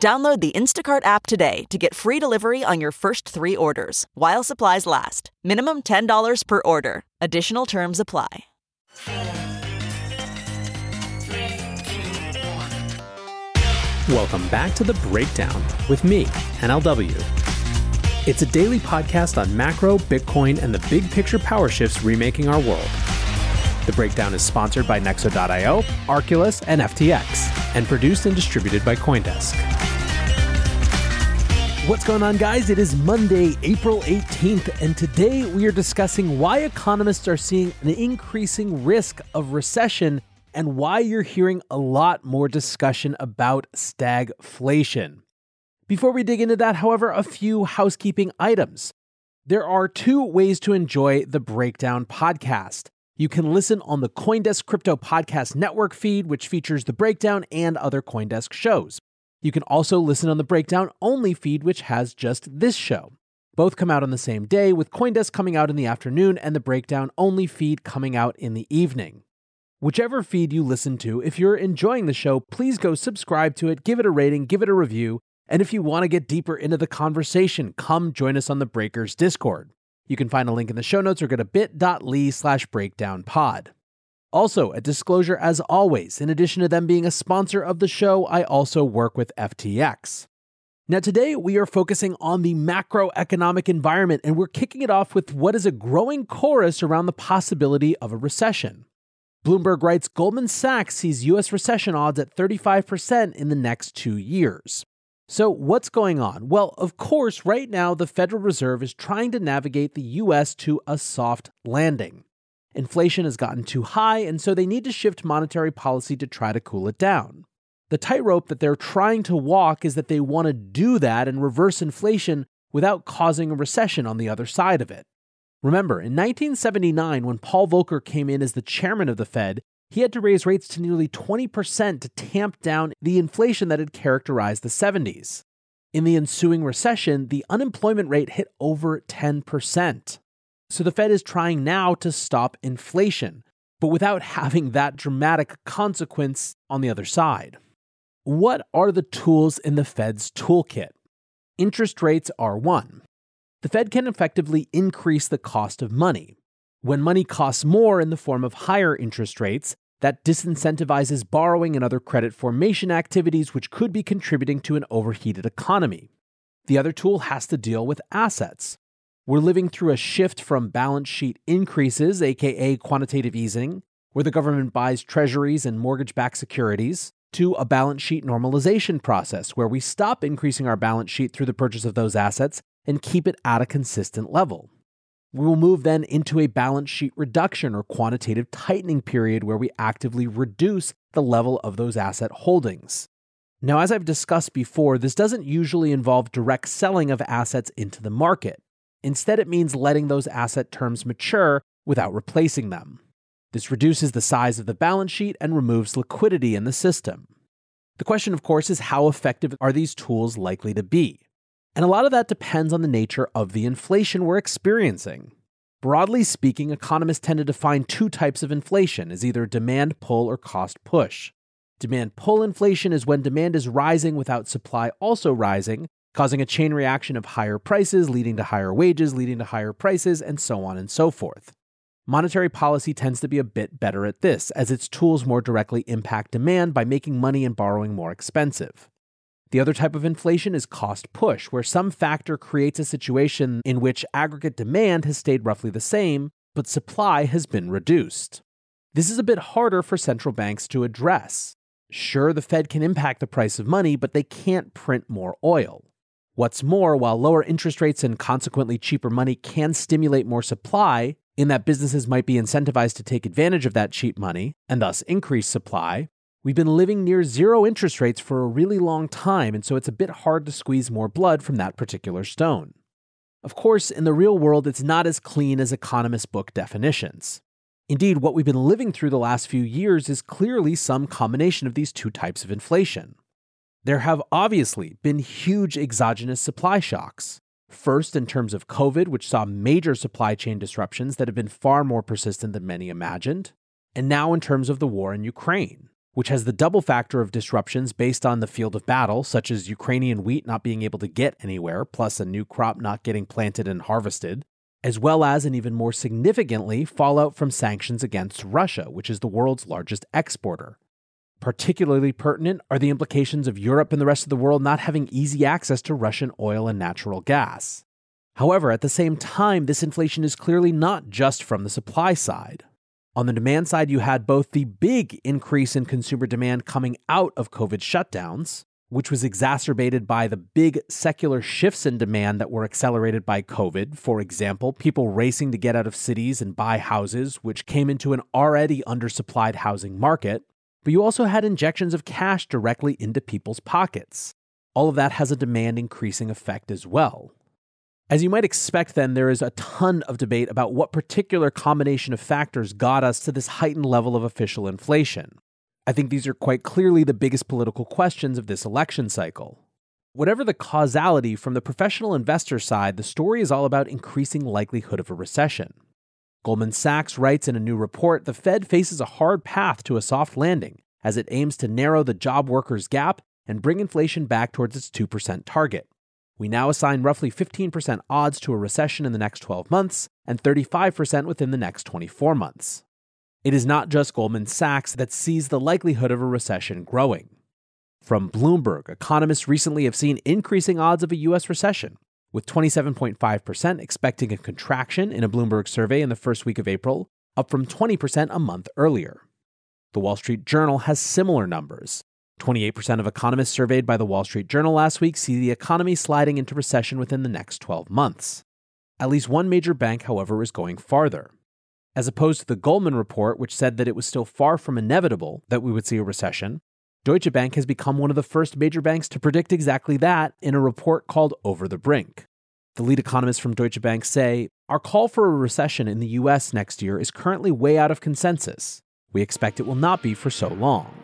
Download the Instacart app today to get free delivery on your first three orders while supplies last. Minimum $10 per order. Additional terms apply. Welcome back to The Breakdown with me, NLW. It's a daily podcast on macro, Bitcoin, and the big picture power shifts remaking our world. The Breakdown is sponsored by Nexo.io, Arculus, and FTX, and produced and distributed by Coindesk. What's going on, guys? It is Monday, April 18th, and today we are discussing why economists are seeing an increasing risk of recession and why you're hearing a lot more discussion about stagflation. Before we dig into that, however, a few housekeeping items. There are two ways to enjoy the Breakdown podcast. You can listen on the Coindesk Crypto Podcast Network feed, which features the Breakdown and other Coindesk shows. You can also listen on the Breakdown only feed, which has just this show. Both come out on the same day, with Coindesk coming out in the afternoon and the Breakdown only feed coming out in the evening. Whichever feed you listen to, if you're enjoying the show, please go subscribe to it, give it a rating, give it a review, and if you want to get deeper into the conversation, come join us on the Breakers Discord. You can find a link in the show notes or go to bit.ly slash breakdownpod. Also, a disclosure as always, in addition to them being a sponsor of the show, I also work with FTX. Now, today we are focusing on the macroeconomic environment, and we're kicking it off with what is a growing chorus around the possibility of a recession. Bloomberg writes Goldman Sachs sees US recession odds at 35% in the next two years. So, what's going on? Well, of course, right now the Federal Reserve is trying to navigate the US to a soft landing. Inflation has gotten too high, and so they need to shift monetary policy to try to cool it down. The tightrope that they're trying to walk is that they want to do that and reverse inflation without causing a recession on the other side of it. Remember, in 1979, when Paul Volcker came in as the chairman of the Fed, he had to raise rates to nearly 20% to tamp down the inflation that had characterized the 70s. In the ensuing recession, the unemployment rate hit over 10%. So the Fed is trying now to stop inflation, but without having that dramatic consequence on the other side. What are the tools in the Fed's toolkit? Interest rates are one. The Fed can effectively increase the cost of money. When money costs more in the form of higher interest rates, that disincentivizes borrowing and other credit formation activities, which could be contributing to an overheated economy. The other tool has to deal with assets. We're living through a shift from balance sheet increases, aka quantitative easing, where the government buys treasuries and mortgage backed securities, to a balance sheet normalization process, where we stop increasing our balance sheet through the purchase of those assets and keep it at a consistent level. We will move then into a balance sheet reduction or quantitative tightening period where we actively reduce the level of those asset holdings. Now, as I've discussed before, this doesn't usually involve direct selling of assets into the market. Instead, it means letting those asset terms mature without replacing them. This reduces the size of the balance sheet and removes liquidity in the system. The question, of course, is how effective are these tools likely to be? And a lot of that depends on the nature of the inflation we're experiencing. Broadly speaking, economists tend to define two types of inflation as either demand pull or cost push. Demand pull inflation is when demand is rising without supply also rising, causing a chain reaction of higher prices, leading to higher wages, leading to higher prices, and so on and so forth. Monetary policy tends to be a bit better at this, as its tools more directly impact demand by making money and borrowing more expensive. The other type of inflation is cost push, where some factor creates a situation in which aggregate demand has stayed roughly the same, but supply has been reduced. This is a bit harder for central banks to address. Sure, the Fed can impact the price of money, but they can't print more oil. What's more, while lower interest rates and consequently cheaper money can stimulate more supply, in that businesses might be incentivized to take advantage of that cheap money and thus increase supply, We've been living near zero interest rates for a really long time, and so it's a bit hard to squeeze more blood from that particular stone. Of course, in the real world, it's not as clean as economist book definitions. Indeed, what we've been living through the last few years is clearly some combination of these two types of inflation. There have obviously been huge exogenous supply shocks. First, in terms of COVID, which saw major supply chain disruptions that have been far more persistent than many imagined, and now in terms of the war in Ukraine which has the double factor of disruptions based on the field of battle, such as Ukrainian wheat not being able to get anywhere, plus a new crop not getting planted and harvested, as well as, and even more significantly, fallout from sanctions against Russia, which is the world's largest exporter. Particularly pertinent are the implications of Europe and the rest of the world not having easy access to Russian oil and natural gas. However, at the same time, this inflation is clearly not just from the supply side. On the demand side, you had both the big increase in consumer demand coming out of COVID shutdowns, which was exacerbated by the big secular shifts in demand that were accelerated by COVID. For example, people racing to get out of cities and buy houses, which came into an already undersupplied housing market. But you also had injections of cash directly into people's pockets. All of that has a demand increasing effect as well. As you might expect, then, there is a ton of debate about what particular combination of factors got us to this heightened level of official inflation. I think these are quite clearly the biggest political questions of this election cycle. Whatever the causality from the professional investor side, the story is all about increasing likelihood of a recession. Goldman Sachs writes in a new report the Fed faces a hard path to a soft landing as it aims to narrow the job workers gap and bring inflation back towards its 2% target. We now assign roughly 15% odds to a recession in the next 12 months and 35% within the next 24 months. It is not just Goldman Sachs that sees the likelihood of a recession growing. From Bloomberg, economists recently have seen increasing odds of a U.S. recession, with 27.5% expecting a contraction in a Bloomberg survey in the first week of April, up from 20% a month earlier. The Wall Street Journal has similar numbers, 28% of economists surveyed by the Wall Street Journal last week see the economy sliding into recession within the next 12 months. At least one major bank, however, is going farther. As opposed to the Goldman report, which said that it was still far from inevitable that we would see a recession, Deutsche Bank has become one of the first major banks to predict exactly that in a report called Over the Brink. The lead economists from Deutsche Bank say Our call for a recession in the US next year is currently way out of consensus. We expect it will not be for so long.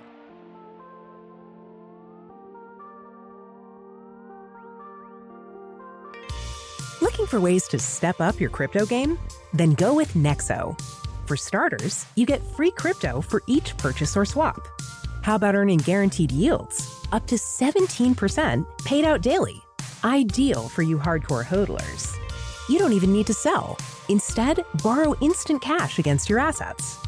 Looking for ways to step up your crypto game? Then go with Nexo. For starters, you get free crypto for each purchase or swap. How about earning guaranteed yields? Up to 17% paid out daily. Ideal for you hardcore hodlers. You don't even need to sell. Instead, borrow instant cash against your assets.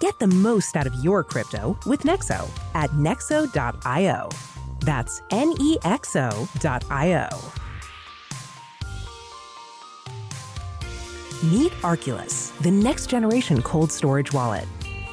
Get the most out of your crypto with Nexo at nexo.io. That's N E X O.io. Meet Arculus, the next generation cold storage wallet.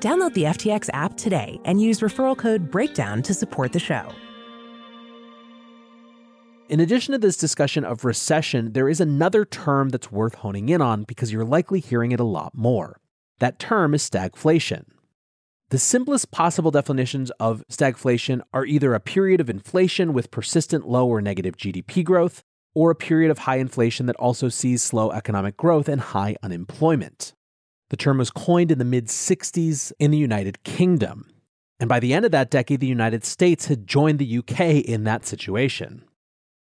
Download the FTX app today and use referral code BREAKDOWN to support the show. In addition to this discussion of recession, there is another term that's worth honing in on because you're likely hearing it a lot more. That term is stagflation. The simplest possible definitions of stagflation are either a period of inflation with persistent low or negative GDP growth, or a period of high inflation that also sees slow economic growth and high unemployment. The term was coined in the mid 60s in the United Kingdom. And by the end of that decade, the United States had joined the UK in that situation.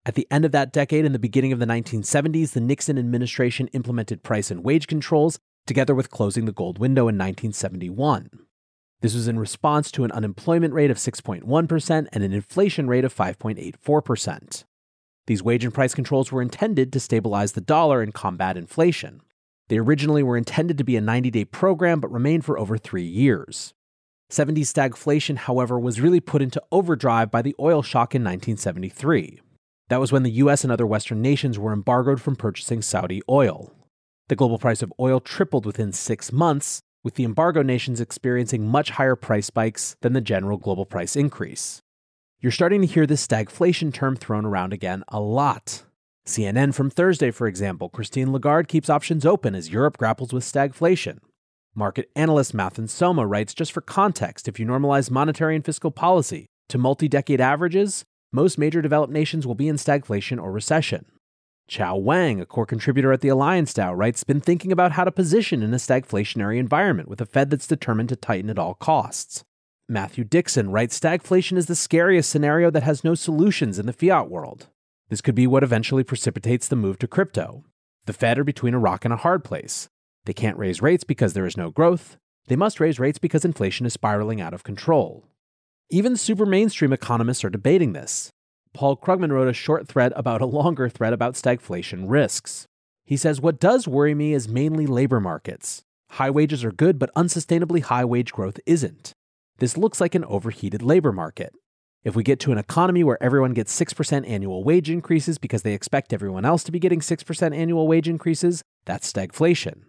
At the end of that decade and the beginning of the 1970s, the Nixon administration implemented price and wage controls, together with closing the gold window in 1971. This was in response to an unemployment rate of 6.1% and an inflation rate of 5.84%. These wage and price controls were intended to stabilize the dollar and combat inflation. They originally were intended to be a 90 day program, but remained for over three years. 70s stagflation, however, was really put into overdrive by the oil shock in 1973. That was when the US and other Western nations were embargoed from purchasing Saudi oil. The global price of oil tripled within six months, with the embargo nations experiencing much higher price spikes than the general global price increase. You're starting to hear this stagflation term thrown around again a lot. CNN from Thursday, for example, Christine Lagarde keeps options open as Europe grapples with stagflation. Market analyst Mathen Soma writes just for context, if you normalize monetary and fiscal policy to multi decade averages, most major developed nations will be in stagflation or recession. Qiao Wang, a core contributor at the Alliance DAO, writes, been thinking about how to position in a stagflationary environment with a Fed that's determined to tighten at all costs. Matthew Dixon writes, stagflation is the scariest scenario that has no solutions in the fiat world. This could be what eventually precipitates the move to crypto. The Fed are between a rock and a hard place. They can't raise rates because there is no growth. They must raise rates because inflation is spiraling out of control. Even super mainstream economists are debating this. Paul Krugman wrote a short thread about a longer thread about stagflation risks. He says, What does worry me is mainly labor markets. High wages are good, but unsustainably high wage growth isn't. This looks like an overheated labor market. If we get to an economy where everyone gets 6% annual wage increases because they expect everyone else to be getting 6% annual wage increases, that's stagflation.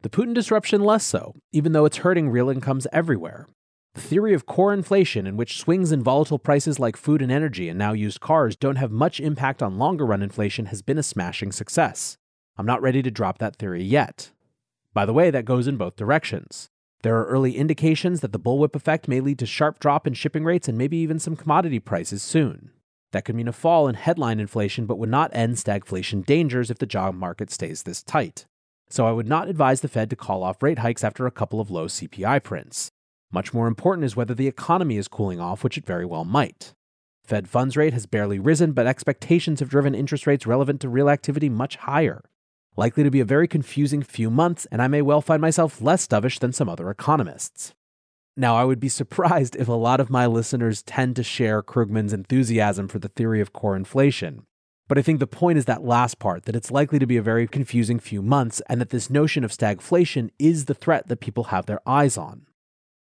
The Putin disruption less so, even though it's hurting real incomes everywhere. The theory of core inflation, in which swings in volatile prices like food and energy and now used cars don't have much impact on longer run inflation, has been a smashing success. I'm not ready to drop that theory yet. By the way, that goes in both directions. There are early indications that the bullwhip effect may lead to sharp drop in shipping rates and maybe even some commodity prices soon. That could mean a fall in headline inflation but would not end stagflation dangers if the job market stays this tight. So I would not advise the Fed to call off rate hikes after a couple of low CPI prints. Much more important is whether the economy is cooling off, which it very well might. Fed funds rate has barely risen, but expectations have driven interest rates relevant to real activity much higher. Likely to be a very confusing few months, and I may well find myself less dovish than some other economists. Now, I would be surprised if a lot of my listeners tend to share Krugman's enthusiasm for the theory of core inflation. But I think the point is that last part that it's likely to be a very confusing few months, and that this notion of stagflation is the threat that people have their eyes on.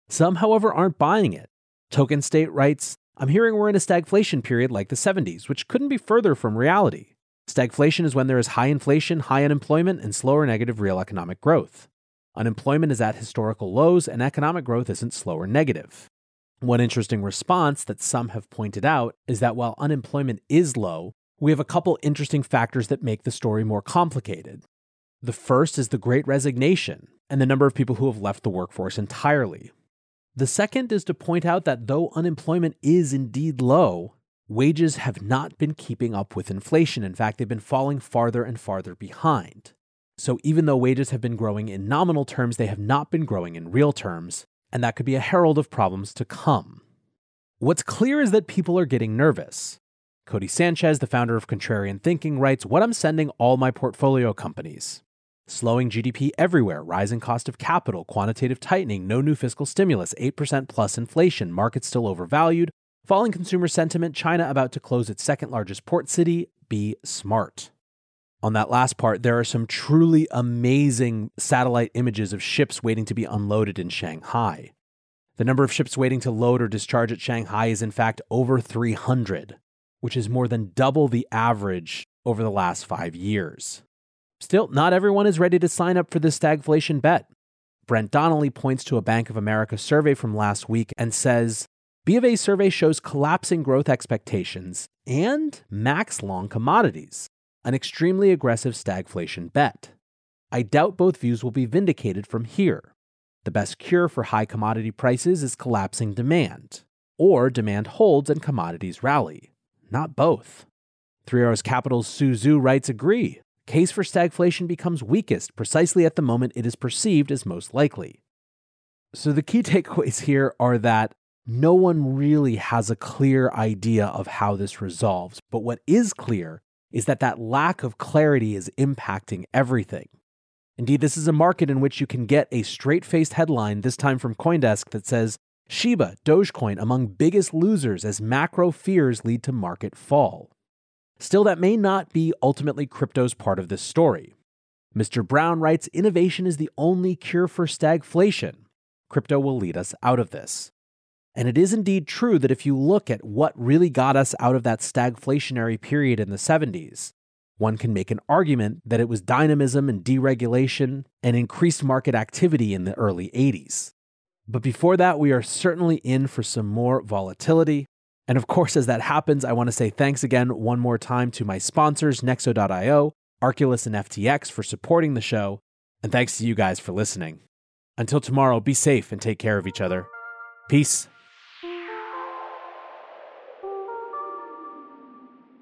Some, however, aren't buying it. Token State writes, I'm hearing we're in a stagflation period like the 70s, which couldn't be further from reality. Stagflation is when there is high inflation, high unemployment, and slower negative real economic growth. Unemployment is at historical lows, and economic growth isn't slow or negative. One interesting response that some have pointed out is that while unemployment is low, we have a couple interesting factors that make the story more complicated. The first is the great resignation and the number of people who have left the workforce entirely, the second is to point out that though unemployment is indeed low, wages have not been keeping up with inflation. In fact, they've been falling farther and farther behind. So even though wages have been growing in nominal terms, they have not been growing in real terms, and that could be a herald of problems to come. What's clear is that people are getting nervous. Codie Sanchez, the founder of Contrarian Thinking, writes What I'm sending all my portfolio companies Slowing GDP everywhere, rising cost of capital, quantitative tightening, no new fiscal stimulus, 8% plus inflation, markets still overvalued, falling consumer sentiment, China about to close its second largest port city. Be smart. On that last part, there are some truly amazing satellite images of ships waiting to be unloaded in Shanghai. The number of ships waiting to load or discharge at Shanghai is, in fact, over 300, which is more than double the average over the last five years. Still, not everyone is ready to sign up for this stagflation bet. Brent Donnelly points to a Bank of America survey from last week and says, BofA survey shows collapsing growth expectations and max long commodities, an extremely aggressive stagflation bet. I doubt both views will be vindicated from here. The best cure for high commodity prices is collapsing demand, or demand holds and commodities rally. Not both. Three Arrows Capital's Su Zhu writes agree. Case for stagflation becomes weakest precisely at the moment it is perceived as most likely. So the key takeaways here are that no one really has a clear idea of how this resolves, but what is clear is that that lack of clarity is impacting everything. Indeed, this is a market in which you can get a straight faced headline, this time from Coindesk, that says Shiba, Dogecoin among biggest losers as macro fears lead to market fall. Still, that may not be ultimately crypto's part of this story. Mr. Brown writes innovation is the only cure for stagflation. Crypto will lead us out of this. And it is indeed true that if you look at what really got us out of that stagflationary period in the 70s, one can make an argument that it was dynamism and deregulation and increased market activity in the early 80s. But before that, we are certainly in for some more volatility. And of course, as that happens, I want to say thanks again one more time to my sponsors, Nexo.io, Arculus, and FTX for supporting the show. And thanks to you guys for listening. Until tomorrow, be safe and take care of each other. Peace.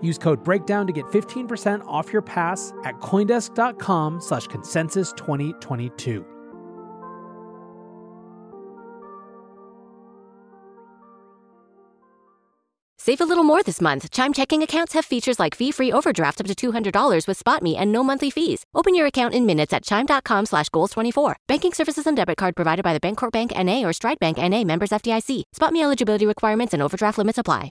Use code BREAKDOWN to get 15% off your pass at Coindesk.com slash consensus 2022. Save a little more this month. Chime checking accounts have features like fee-free overdraft up to $200 with SpotMe and no monthly fees. Open your account in minutes at chime.com slash goals24. Banking services and debit card provided by the Bancorp Bank N.A. or Stride Bank N.A. members FDIC. SpotMe eligibility requirements and overdraft limits apply.